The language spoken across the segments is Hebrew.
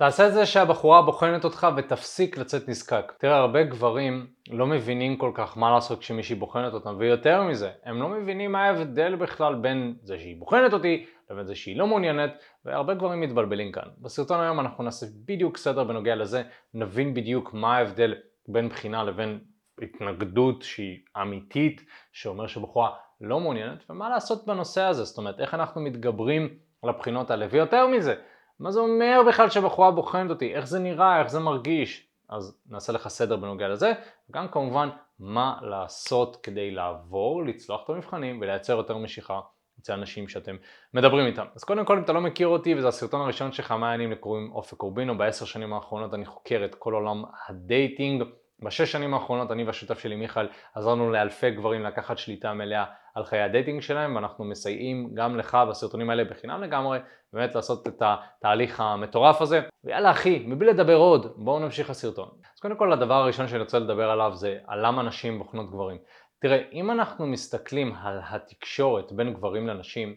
תעשה את זה שהבחורה בוחנת אותך ותפסיק לצאת נזקק. תראה, הרבה גברים לא מבינים כל כך מה לעשות כשמישהי בוחנת אותם, ויותר מזה, הם לא מבינים מה ההבדל בכלל בין זה שהיא בוחנת אותי לבין זה שהיא לא מעוניינת, והרבה גברים מתבלבלים כאן. בסרטון היום אנחנו נעשה בדיוק סדר בנוגע לזה, נבין בדיוק מה ההבדל בין בחינה לבין התנגדות שהיא אמיתית, שאומר שבחורה לא מעוניינת, ומה לעשות בנושא הזה, זאת אומרת, איך אנחנו מתגברים על הבחינות האלה, ויותר מזה, מה זה אומר בכלל שבחורה בוחנת אותי, איך זה נראה, איך זה מרגיש, אז נעשה לך סדר בנוגע לזה, וגם כמובן מה לעשות כדי לעבור, לצלוח את המבחנים ולייצר יותר משיכה אצל אנשים שאתם מדברים איתם. אז קודם כל אם אתה לא מכיר אותי וזה הסרטון הראשון שלך מה העניינים לי קוראים אופק קורבינו, בעשר שנים האחרונות אני חוקר את כל עולם ה dating. בשש שנים האחרונות אני והשותף שלי מיכאל עזרנו לאלפי גברים לקחת שליטה מלאה על חיי ה dating שלהם ואנחנו מסייעים גם לך בסרטונים האלה בחינם לגמרי באמת לעשות את התהליך המטורף הזה ויאללה אחי, מבלי לדבר עוד, בואו נמשיך לסרטון. אז קודם כל הדבר הראשון שאני רוצה לדבר עליו זה על למה נשים בוחנות גברים. תראה, אם אנחנו מסתכלים על התקשורת בין גברים לנשים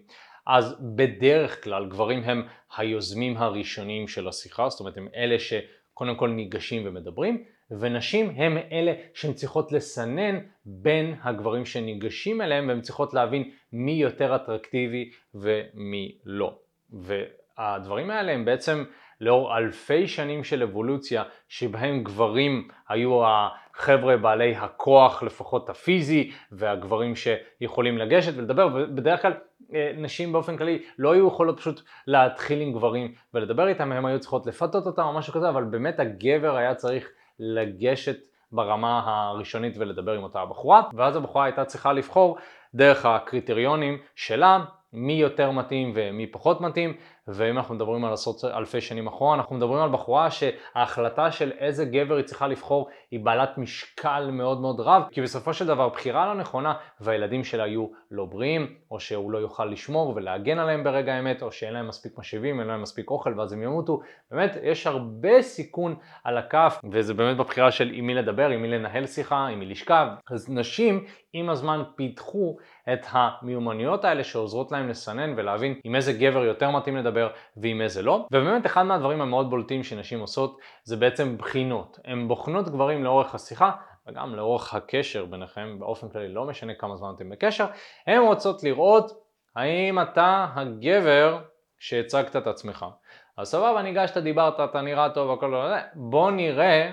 אז בדרך כלל גברים הם היוזמים הראשונים של השיחה, זאת אומרת הם אלה שקודם כל ניגשים ומדברים ונשים הם אלה שהן צריכות לסנן בין הגברים שניגשים אליהם והן צריכות להבין מי יותר אטרקטיבי ומי לא. והדברים האלה הם בעצם לאור אלפי שנים של אבולוציה שבהם גברים היו החבר'ה בעלי הכוח לפחות הפיזי והגברים שיכולים לגשת ולדבר ובדרך כלל אה, נשים באופן כללי לא היו יכולות פשוט להתחיל עם גברים ולדבר איתם, הם היו צריכות לפתות אותם או משהו כזה אבל באמת הגבר היה צריך לגשת ברמה הראשונית ולדבר עם אותה הבחורה, ואז הבחורה הייתה צריכה לבחור דרך הקריטריונים שלה מי יותר מתאים ומי פחות מתאים, ואם אנחנו מדברים על עשרות אלפי שנים אחורה, אנחנו מדברים על בחורה שההחלטה של איזה גבר היא צריכה לבחור היא בעלת משקל מאוד מאוד רב, כי בסופו של דבר בחירה לא נכונה והילדים שלה יהיו לא בריאים, או שהוא לא יוכל לשמור ולהגן עליהם ברגע האמת, או שאין להם מספיק משאבים, אין להם מספיק אוכל ואז הם ימותו, באמת יש הרבה סיכון על הכף, וזה באמת בבחירה של עם מי לדבר, עם מי לנהל שיחה, עם מי לשכב, אז נשים עם הזמן פיתחו את המיומנויות האלה שעוזרות להם לסנן ולהבין עם איזה גבר יותר מתאים לדבר ועם איזה לא. ובאמת אחד מהדברים המאוד בולטים שנשים עושות זה בעצם בחינות. הן בוחנות גברים לאורך השיחה וגם לאורך הקשר ביניכם, באופן כללי לא משנה כמה זמן אתם בקשר, הן רוצות לראות האם אתה הגבר שהצגת את עצמך. אז סבבה, ניגשת, דיברת, אתה נראה טוב, הכל לא... בוא נראה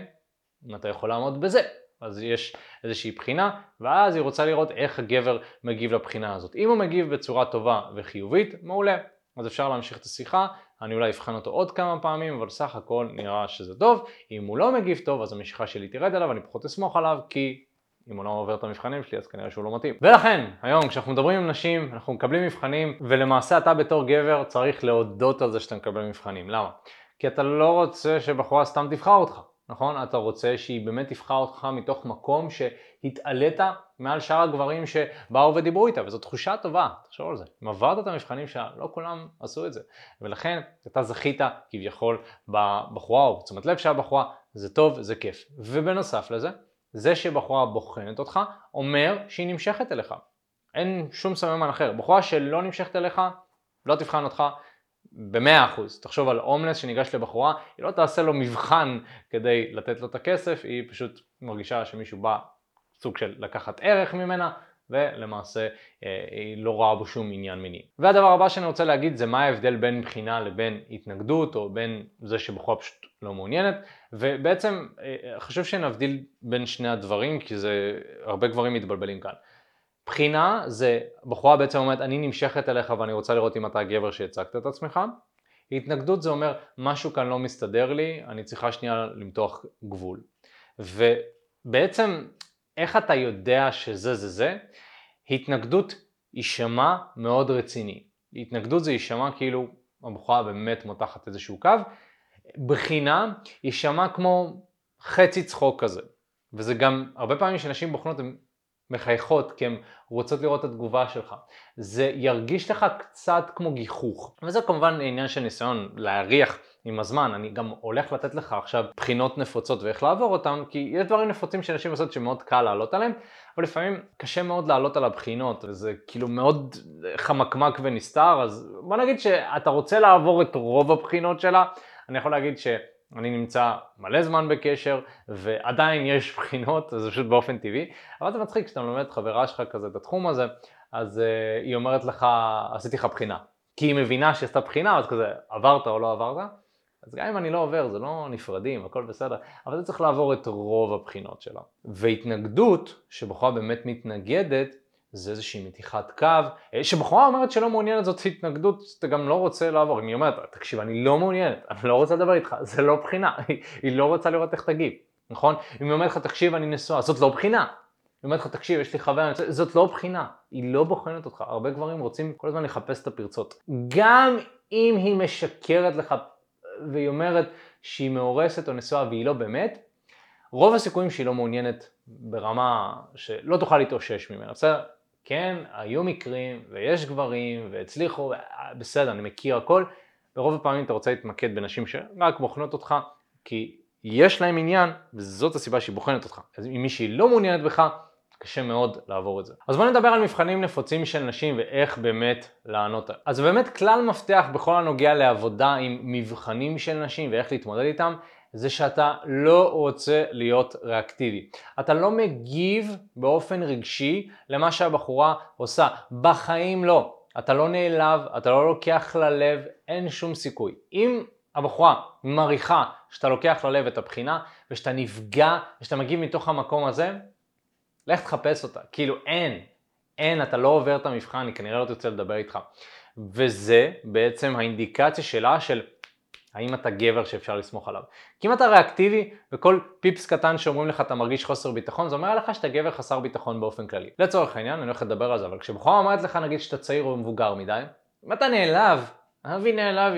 אם אתה יכול לעמוד בזה. אז יש איזושהי בחינה, ואז היא רוצה לראות איך הגבר מגיב לבחינה הזאת. אם הוא מגיב בצורה טובה וחיובית, מעולה. אז אפשר להמשיך את השיחה, אני אולי אבחן אותו עוד כמה פעמים, אבל סך הכל נראה שזה טוב. אם הוא לא מגיב טוב, אז המשיכה שלי תרד עליו, אני פחות אסמוך עליו, כי אם הוא לא עובר את המבחנים שלי, אז כנראה שהוא לא מתאים. ולכן, היום כשאנחנו מדברים עם נשים, אנחנו מקבלים מבחנים, ולמעשה אתה בתור גבר צריך להודות על זה שאתה מקבל מבחנים. למה? כי אתה לא רוצה שבחורה סתם תבחר אותך. נכון? אתה רוצה שהיא באמת תבחר אותך מתוך מקום שהתעלית מעל שאר הגברים שבאו ודיברו איתה, וזו תחושה טובה, תחשוב על זה. אם עברת את המבחנים שלה, לא כולם עשו את זה. ולכן אתה זכית כביכול בבחורה או בתשומת לב של הבחורה, זה טוב, זה כיף. ובנוסף לזה, זה שבחורה בוחנת אותך, אומר שהיא נמשכת אליך. אין שום סממן אחר. בחורה שלא נמשכת אליך, לא תבחן אותך, במאה אחוז. תחשוב על הומלס שניגש לבחורה, היא לא תעשה לו מבחן כדי לתת לו את הכסף, היא פשוט מרגישה שמישהו בא סוג של לקחת ערך ממנה, ולמעשה אה, היא לא רואה בו שום עניין מיני. והדבר הבא שאני רוצה להגיד זה מה ההבדל בין בחינה לבין התנגדות, או בין זה שבחורה פשוט לא מעוניינת, ובעצם אה, חשוב שנבדיל בין שני הדברים, כי זה הרבה גברים מתבלבלים כאן. בחינה זה, בחורה בעצם אומרת אני נמשכת אליך ואני רוצה לראות אם אתה הגבר שהצגת את עצמך. התנגדות זה אומר משהו כאן לא מסתדר לי, אני צריכה שנייה למתוח גבול. ובעצם איך אתה יודע שזה זה זה? התנגדות יישמע מאוד רציני. התנגדות זה יישמע כאילו הבחורה באמת מותחת איזשהו קו. בחינה יישמע כמו חצי צחוק כזה. וזה גם, הרבה פעמים שנשים בוחנות הן מחייכות כי הן רוצות לראות את התגובה שלך. זה ירגיש לך קצת כמו גיחוך. וזה כמובן עניין של ניסיון להריח עם הזמן. אני גם הולך לתת לך עכשיו בחינות נפוצות ואיך לעבור אותן, כי יש דברים נפוצים שאנשים עושות שמאוד קל לעלות עליהם, אבל לפעמים קשה מאוד לעלות על הבחינות, וזה כאילו מאוד חמקמק ונסתר, אז בוא נגיד שאתה רוצה לעבור את רוב הבחינות שלה, אני יכול להגיד שאני נמצא מלא זמן בקשר ועדיין יש בחינות, זה פשוט באופן טבעי, אבל זה מצחיק כשאתה מלמד חברה שלך כזה את התחום הזה, אז uh, היא אומרת לך, עשיתי לך בחינה. כי היא מבינה שעשתה בחינה, אז כזה, עברת או לא עברת? אז גם אם אני לא עובר, זה לא נפרדים, הכל בסדר, אבל זה צריך לעבור את רוב הבחינות שלה. והתנגדות, שבחורה באמת מתנגדת, זה איזושהי מתיחת קו, אה, שבחורה אומרת שלא מעוניינת זאת התנגדות, אתה גם לא רוצה לעבור, אם היא אומרת, תקשיב, אני לא מעוניינת, אני לא רוצה לדבר איתך, זה לא בחינה, היא לא רוצה לראות איך תגיב, נכון? אם היא אומרת לך, תקשיב, אני נשואה, זאת לא בחינה. היא אומרת לך, תקשיב, יש לי חבר, זאת לא בחינה, היא לא בוחנת אותך. הרבה גברים רוצים כל הזמן לחפש את הפרצות. גם אם היא משקרת לך והיא אומרת שהיא מאורסת או נשואה והיא לא באמת, רוב הסיכויים שהיא לא מעוניינת ברמה שלא תוכל להתאושש ממנה, בסדר? כן, היו מקרים ויש גברים והצליחו, בסדר, אני מכיר הכל. ברוב הפעמים אתה רוצה להתמקד בנשים שרק בוחנות אותך, כי יש להם עניין, וזאת הסיבה שהיא בוחנת אותך. אז אם מישהי לא מעוניינת בך, קשה מאוד לעבור את זה. אז בואו נדבר על מבחנים נפוצים של נשים ואיך באמת לענות. אז באמת כלל מפתח בכל הנוגע לעבודה עם מבחנים של נשים ואיך להתמודד איתם, זה שאתה לא רוצה להיות ריאקטיבי. אתה לא מגיב באופן רגשי למה שהבחורה עושה. בחיים לא. אתה לא נעלב, אתה לא לוקח ללב, אין שום סיכוי. אם הבחורה מריחה שאתה לוקח ללב את הבחינה ושאתה נפגע ושאתה מגיב מתוך המקום הזה, לך תחפש אותה. כאילו אין, אין, אתה לא עובר את המבחן, אני כנראה לא תרצה לדבר איתך. וזה בעצם האינדיקציה שלה של האם אתה גבר שאפשר לסמוך עליו. כי אם אתה ריאקטיבי וכל פיפס קטן שאומרים לך אתה מרגיש חוסר ביטחון, זה אומר לך שאתה גבר חסר ביטחון באופן כללי. לצורך העניין, אני הולך לדבר על זה, אבל כשבחורה אומרת לך נגיד שאתה צעיר או מבוגר מדי, אם אתה נעלב, אבי נעלב,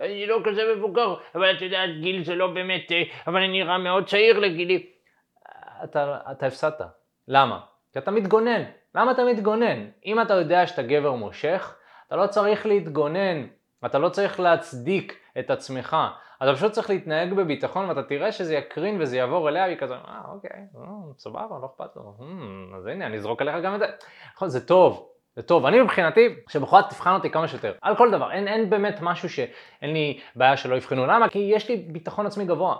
אני לא כזה מבוגר, אבל אתה יודע, גיל זה לא באמת, אה, אבל אני נראה מאוד צעיר לגילי. אתה, אתה הפסדת. למה? כי אתה מתגונן. למה אתה מתגונן? אם אתה יודע שאתה גבר מושך, אתה לא צריך להתגונן, אתה לא צריך להצדיק את עצמך. אתה פשוט צריך להתנהג בביטחון ואתה תראה שזה יקרין וזה יעבור אליה והיא כזה, אה אוקיי, אה, סבבה, לא אכפת לו, hmm, אז הנה אני אזרוק עליך גם את זה. נכון, זה טוב, זה טוב. אני מבחינתי, שבכל זאת תבחן אותי כמה שיותר, על כל דבר. אין, אין באמת משהו שאין לי בעיה שלא יבחנו. למה? כי יש לי ביטחון עצמי גבוה.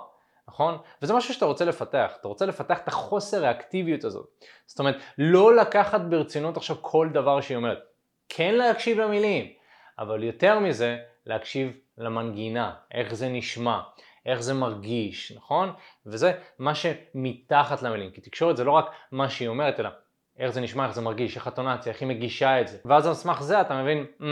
נכון? וזה משהו שאתה רוצה לפתח, אתה רוצה לפתח את החוסר האקטיביות הזאת. זאת אומרת, לא לקחת ברצינות עכשיו כל דבר שהיא אומרת. כן להקשיב למילים, אבל יותר מזה, להקשיב למנגינה, איך זה נשמע, איך זה מרגיש, נכון? וזה מה שמתחת למילים, כי תקשורת זה לא רק מה שהיא אומרת, אלא איך זה נשמע, איך זה מרגיש, איך הטונציה, איך היא מגישה את זה. ואז על סמך זה אתה מבין, mm,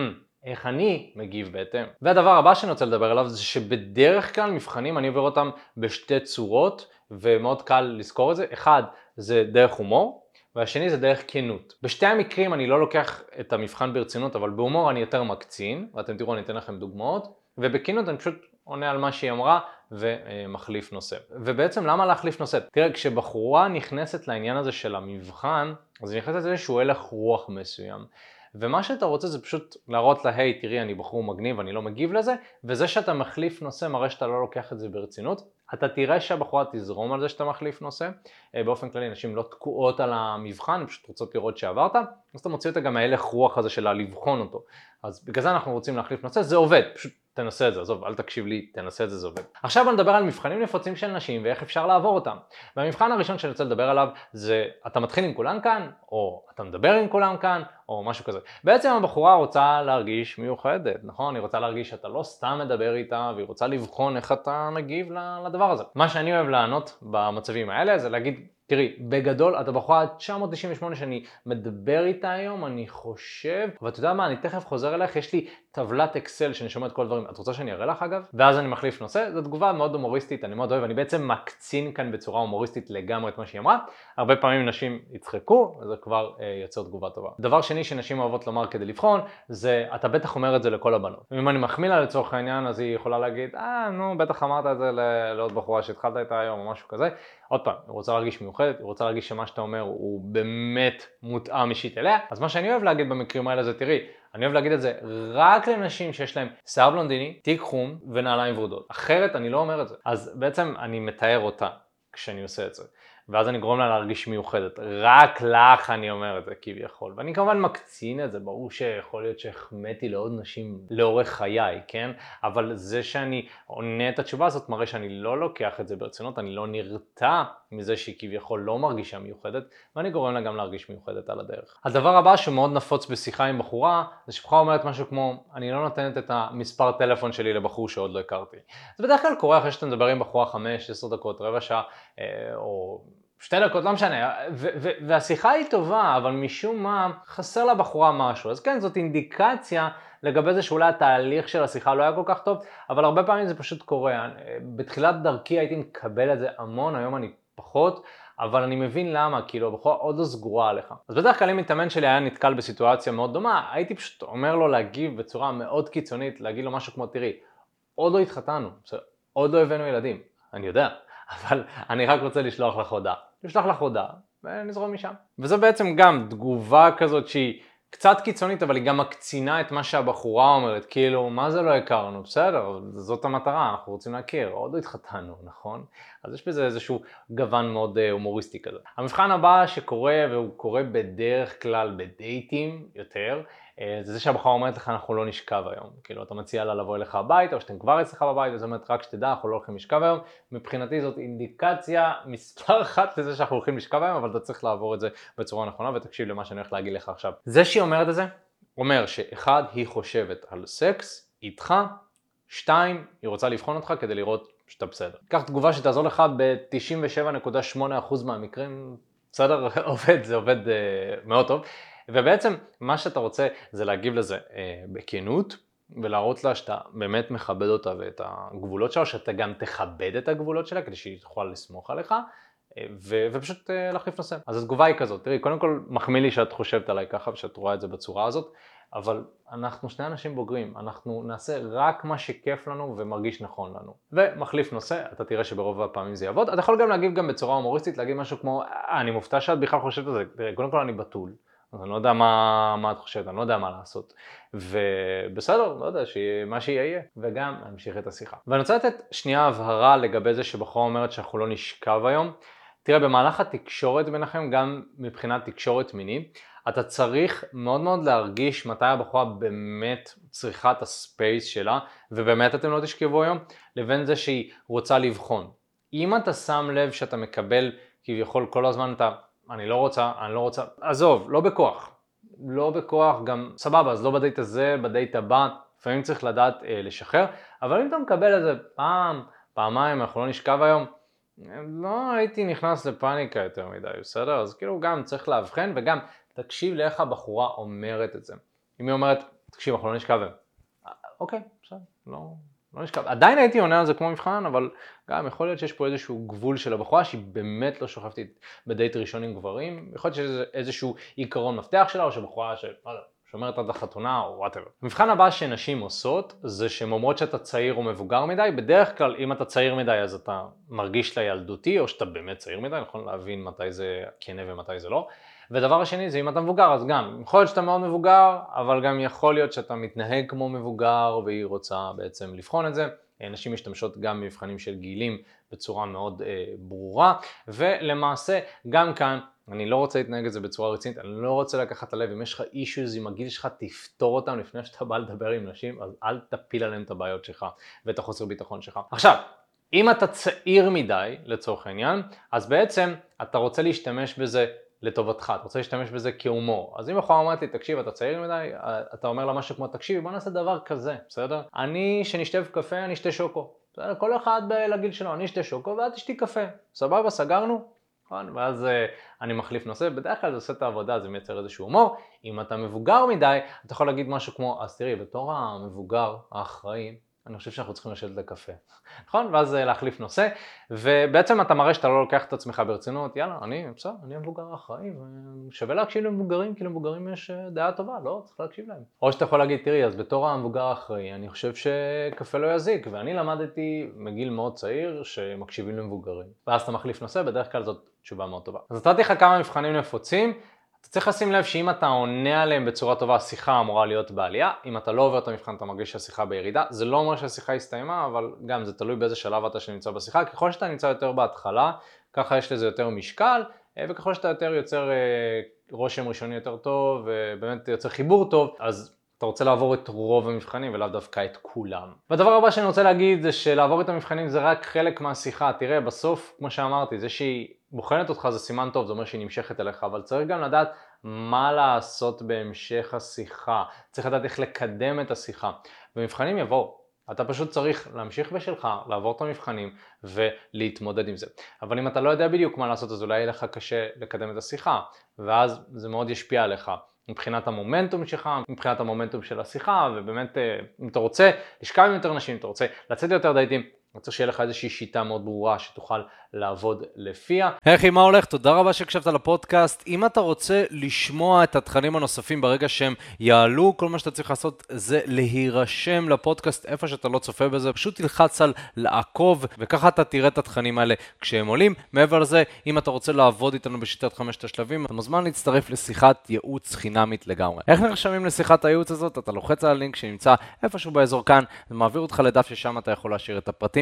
איך אני מגיב בהתאם. והדבר הבא שאני רוצה לדבר עליו זה שבדרך כלל מבחנים אני עובר אותם בשתי צורות ומאוד קל לזכור את זה. אחד זה דרך הומור והשני זה דרך כנות. בשתי המקרים אני לא לוקח את המבחן ברצינות אבל בהומור אני יותר מקצין ואתם תראו אני אתן לכם דוגמאות ובכנות אני פשוט עונה על מה שהיא אמרה ומחליף נושא. ובעצם למה להחליף נושא? תראה, כשבחורה נכנסת לעניין הזה של המבחן, אז היא נכנסת לאיזשהו הלך רוח מסוים. ומה שאתה רוצה זה פשוט להראות לה, היי, תראי, אני בחור מגניב, אני לא מגיב לזה, וזה שאתה מחליף נושא מראה שאתה לא לוקח את זה ברצינות. אתה תראה שהבחורה תזרום על זה שאתה מחליף נושא. אה, באופן כללי, נשים לא תקועות על המבחן, הן פשוט רוצות לראות שעברת, אז אתה מוציא אותה גם מההלך רוח הזה שלה לבחון אותו. אז בגלל זה אנחנו רוצים להחליף נושא, זה עובד, פשוט תנסה את זה, עזוב, אל תקשיב לי, תנסה את זה, זה עובד. עכשיו בוא נדבר על מבחנים נפוצים של נשים ואיך אפשר לעבור אותם. והמבחן הראשון שאני רוצה לדבר עליו זה אתה מתחיל עם כולם כאן, או אתה מדבר עם כולם כאן, או משהו כזה. בעצם הבחורה רוצה להרגיש מיוחדת, נכון? היא רוצה להרגיש שאתה לא סתם מדבר איתה, והיא רוצה לבחון איך אתה מגיב לדבר הזה. מה שאני אוהב לענות במצבים האלה זה להגיד תראי, בגדול, את הבחורה 998 שאני מדבר איתה היום, אני חושב, ואתה יודע מה, אני תכף חוזר אליך, יש לי טבלת אקסל שאני שומע את כל הדברים, את רוצה שאני אראה לך אגב? ואז אני מחליף נושא, זו תגובה מאוד הומוריסטית, אני מאוד אוהב, אני בעצם מקצין כאן בצורה הומוריסטית לגמרי את מה שהיא אמרה, הרבה פעמים נשים יצחקו, זה כבר אה, יוצר תגובה טובה. דבר שני שנשים אוהבות לומר כדי לבחון, זה אתה בטח אומר את זה לכל הבנות. אם אני מחמיא לה לצורך העניין, אז היא יכולה להגיד, אה, נו, בטח אמרת את זה לעוד בחורה שהתחלת איתה היום או משהו כזה. עוד פעם, היא רוצה להרגיש מיוחדת, היא רוצה להרגיש שמה שאתה אומר הוא באמת מותאם אישית אליה, אז מה שאני אוהב להגיד במקרים האלה זה תראי, אני אוהב להגיד את זה רק לנשים שיש להן שיער בלונדיני, תיק חום ונעליים ורודות. אחרת אני לא אומר את זה. אז בעצם אני מתאר אותה כשאני עושה את זה. ואז אני גורם לה להרגיש מיוחדת. רק לך אני אומר את זה כביכול. ואני כמובן מקצין את זה, ברור שיכול להיות שהחמאתי לעוד נשים לאורך חיי, כן? אבל זה שאני עונה את התשובה הזאת מראה שאני לא לוקח את זה ברצינות, אני לא נרתע מזה שהיא כביכול לא מרגישה מיוחדת, ואני גורם לה גם להרגיש מיוחדת על הדרך. הדבר הבא שמאוד נפוץ בשיחה עם בחורה, זה שבחורה אומרת משהו כמו, אני לא נותנת את המספר טלפון שלי לבחור שעוד לא הכרתי. זה בדרך כלל קורה אחרי שאתה מדבר עם בחורה 5-10 דקות, רבע שעה, אה, או שתי דקות, לא משנה, והשיחה היא טובה, אבל משום מה חסר לבחורה משהו. אז כן, זאת אינדיקציה לגבי זה שאולי התהליך של השיחה לא היה כל כך טוב, אבל הרבה פעמים זה פשוט קורה. בתחילת דרכי הייתי מקבל את זה המון, היום אני פחות, אבל אני מבין למה, כאילו הבחורה עוד לא סגורה עליך. אז בדרך כלל אם מתאמן שלי היה נתקל בסיטואציה מאוד דומה, הייתי פשוט אומר לו להגיב בצורה מאוד קיצונית, להגיד לו משהו כמו, תראי, עוד לא התחתנו, עוד לא הבאנו ילדים, אני יודע, אבל אני רק רוצה לשלוח לך הודעה. לשלוח לך הודעה ונזרום משם. וזו בעצם גם תגובה כזאת שהיא קצת קיצונית, אבל היא גם מקצינה את מה שהבחורה אומרת, כאילו, מה זה לא הכרנו? בסדר, זאת המטרה, אנחנו רוצים להכיר, עוד לא התחתנו, נכון? אז יש בזה איזשהו גוון מאוד אה, הומוריסטי כזה. המבחן הבא שקורה, והוא קורה בדרך כלל בדייטים יותר, זה זה שהבחורה אומרת לך אנחנו לא נשכב היום, כאילו אתה מציע לה לבוא אליך הביתה או שאתם כבר אצלך בבית, זאת אומרת רק שתדע אנחנו לא הולכים לשכב היום, מבחינתי זאת אינדיקציה מספר אחת לזה שאנחנו הולכים לשכב היום, אבל אתה צריך לעבור את זה בצורה נכונה ותקשיב למה שאני הולך להגיד לך עכשיו. זה שהיא אומרת את זה, אומר שאחד, היא חושבת על סקס איתך, שתיים, היא רוצה לבחון אותך כדי לראות שאתה בסדר. קח תגובה שתעזור לך ב-97.8% מהמקרים, בסדר, עובד, זה עובד uh, מאוד טוב. ובעצם מה שאתה רוצה זה להגיב לזה אה, בכנות ולהראות לה שאתה באמת מכבד אותה ואת הגבולות שלה, שאתה גם תכבד את הגבולות שלה כדי שהיא תוכל לסמוך עליך אה, ו- ופשוט אה, להחליף נושא. אז התגובה היא כזאת, תראי, קודם כל מחמיא לי שאת חושבת עליי ככה ושאת רואה את זה בצורה הזאת, אבל אנחנו שני אנשים בוגרים, אנחנו נעשה רק מה שכיף לנו ומרגיש נכון לנו. ומחליף נושא, אתה תראה שברוב הפעמים זה יעבוד. אתה יכול גם להגיב גם בצורה הומוריסטית, להגיד משהו כמו, אה, אני מופתע שאת בכלל חושבת על זה, תראה, קודם כל אני בתול. אז אני לא יודע מה, מה את חושבת, אני לא יודע מה לעשות. ובסדר, לא יודע, מה שיהיה יהיה. וגם להמשיך את השיחה. ואני רוצה לתת שנייה הבהרה לגבי זה שבחורה אומרת שאנחנו לא נשכב היום. תראה, במהלך התקשורת ביניכם, גם מבחינת תקשורת מינית, אתה צריך מאוד מאוד להרגיש מתי הבחורה באמת צריכה את הספייס שלה, ובאמת אתם לא תשכבו היום, לבין זה שהיא רוצה לבחון. אם אתה שם לב שאתה מקבל כביכול כל הזמן את ה... אני לא רוצה, אני לא רוצה, עזוב, לא בכוח. לא בכוח, גם סבבה, אז לא בדייט הזה, בדייט הבא, לפעמים צריך לדעת אה, לשחרר, אבל אם אתה מקבל איזה פעם, פעמיים, אנחנו לא נשכב היום, לא הייתי נכנס לפאניקה יותר מדי, בסדר? אז כאילו גם צריך לאבחן וגם תקשיב לאיך הבחורה אומרת את זה. אם היא אומרת, תקשיב, אנחנו לא נשכב היום. אוקיי, בסדר, לא, לא נשכב. עדיין הייתי עונה על זה כמו מבחן, אבל גם יכול להיות שיש פה איזשהו גבול של הבחורה שהיא באמת לא שוכבת בדייט ראשון עם גברים, יכול להיות שיש איזשהו עיקרון מפתח שלה, או שבחורה ש... לא שומרת עד החתונה או whatever. המבחן הבא שנשים עושות זה שהן אומרות שאתה צעיר או מבוגר מדי, בדרך כלל אם אתה צעיר מדי אז אתה מרגיש לה ילדותי או שאתה באמת צעיר מדי, נכון להבין מתי זה כנה ומתי זה לא. ודבר השני זה אם אתה מבוגר אז גם, יכול להיות שאתה מאוד מבוגר, אבל גם יכול להיות שאתה מתנהג כמו מבוגר והיא רוצה בעצם לבחון את זה. נשים משתמשות גם במבחנים של גילים בצורה מאוד אה, ברורה, ולמעשה גם כאן אני לא רוצה להתנהג את זה בצורה רצינית, אני לא רוצה לקחת ללב, אם יש לך אישוז עם הגיל שלך, תפתור אותם לפני שאתה בא לדבר עם נשים, אז אל תפיל עליהם את הבעיות שלך ואת החוסר ביטחון שלך. עכשיו, אם אתה צעיר מדי, לצורך העניין, אז בעצם אתה רוצה להשתמש בזה לטובתך, אתה רוצה להשתמש בזה כהומור. אז אם בחורה אומרת לי, תקשיב, אתה צעיר מדי, אתה אומר לה משהו כמו, תקשיבי, בוא נעשה דבר כזה, בסדר? אני, שנשתה קפה, אני אשתה שוקו. בסדר? כל אחד לגיל שלו, אני אשתה שוקו ואת תשתי קפה. סבבה, סגרנו? נכון? ואז uh, אני מחליף נושא, בדרך כלל זה עושה את העבודה, זה מייצר איזשהו הומור. אם אתה מבוגר מדי, אתה יכול להגיד משהו כמו, אז תראי, בתור המבוגר האחראי, אני חושב שאנחנו צריכים לשבת לקפה, נכון? ואז אה, להחליף נושא, ובעצם אתה מראה שאתה לא לוקח את עצמך ברצינות, יאללה, אני, בסדר, אני המבוגר האחראי, ושווה להקשיב למבוגרים, כי למבוגרים יש אה, דעה טובה, לא, צריך להקשיב להם. או שאתה יכול להגיד, תראי, אז בתור המבוגר האחראי, אני חושב שקפה לא יזיק, ואני למדתי מגיל מאוד צעיר שמקשיבים למבוגרים. ואז אתה מחליף נושא, בדרך כלל זאת תשובה מאוד טובה. אז נתתי לך כמה מבחנים נפוצים, אתה צריך לשים לב שאם אתה עונה עליהם בצורה טובה, השיחה אמורה להיות בעלייה. אם אתה לא עובר את המבחן, אתה מרגיש שהשיחה בירידה. זה לא אומר שהשיחה הסתיימה, אבל גם זה תלוי באיזה שלב אתה שנמצא בשיחה. ככל שאתה נמצא יותר בהתחלה, ככה יש לזה יותר משקל, אה, וככל שאתה יותר יוצר אה, רושם ראשוני יותר טוב, ובאמת יוצר חיבור טוב, אז אתה רוצה לעבור את רוב המבחנים ולאו דווקא את כולם. והדבר הבא שאני רוצה להגיד זה שלעבור את המבחנים זה רק חלק מהשיחה. תראה, בסוף, כמו שאמרתי, זה שהיא בוחנת אותך זה סימן טוב, זה אומר שהיא נמשכת אליך, אבל צריך גם לדעת מה לעשות בהמשך השיחה. צריך לדעת איך לקדם את השיחה. ומבחנים יבואו. אתה פשוט צריך להמשיך בשלך, לעבור את המבחנים ולהתמודד עם זה. אבל אם אתה לא יודע בדיוק מה לעשות, אז אולי יהיה לך קשה לקדם את השיחה, ואז זה מאוד ישפיע עליך. מבחינת המומנטום שלך, מבחינת המומנטום של השיחה, ובאמת אה, אם אתה רוצה לשכב עם יותר נשים, אם אתה רוצה לצאת ליותר דייטים, אני רוצה שיהיה לך איזושהי שיטה מאוד ברורה שתוכל לעבוד לפיה. היי אחי, מה הולך? תודה רבה שהקשבת לפודקאסט. אם אתה רוצה לשמוע את התכנים הנוספים ברגע שהם יעלו, כל מה שאתה צריך לעשות זה להירשם לפודקאסט איפה שאתה לא צופה בזה, פשוט תלחץ על לעקוב, וככה אתה תראה את התכנים האלה כשהם עולים. מעבר לזה, אם אתה רוצה לעבוד איתנו בשיטת חמשת השלבים, אתה מוזמן להצטרף לשיחת ייעוץ חינמית לגמרי. איך נרשמים לשיחת הייעוץ הזאת? אתה לוחץ על הלינק שנמצא איפשהו באזור כאן, זה אותך לדף ששם אתה יכול להשאיר את הפרטים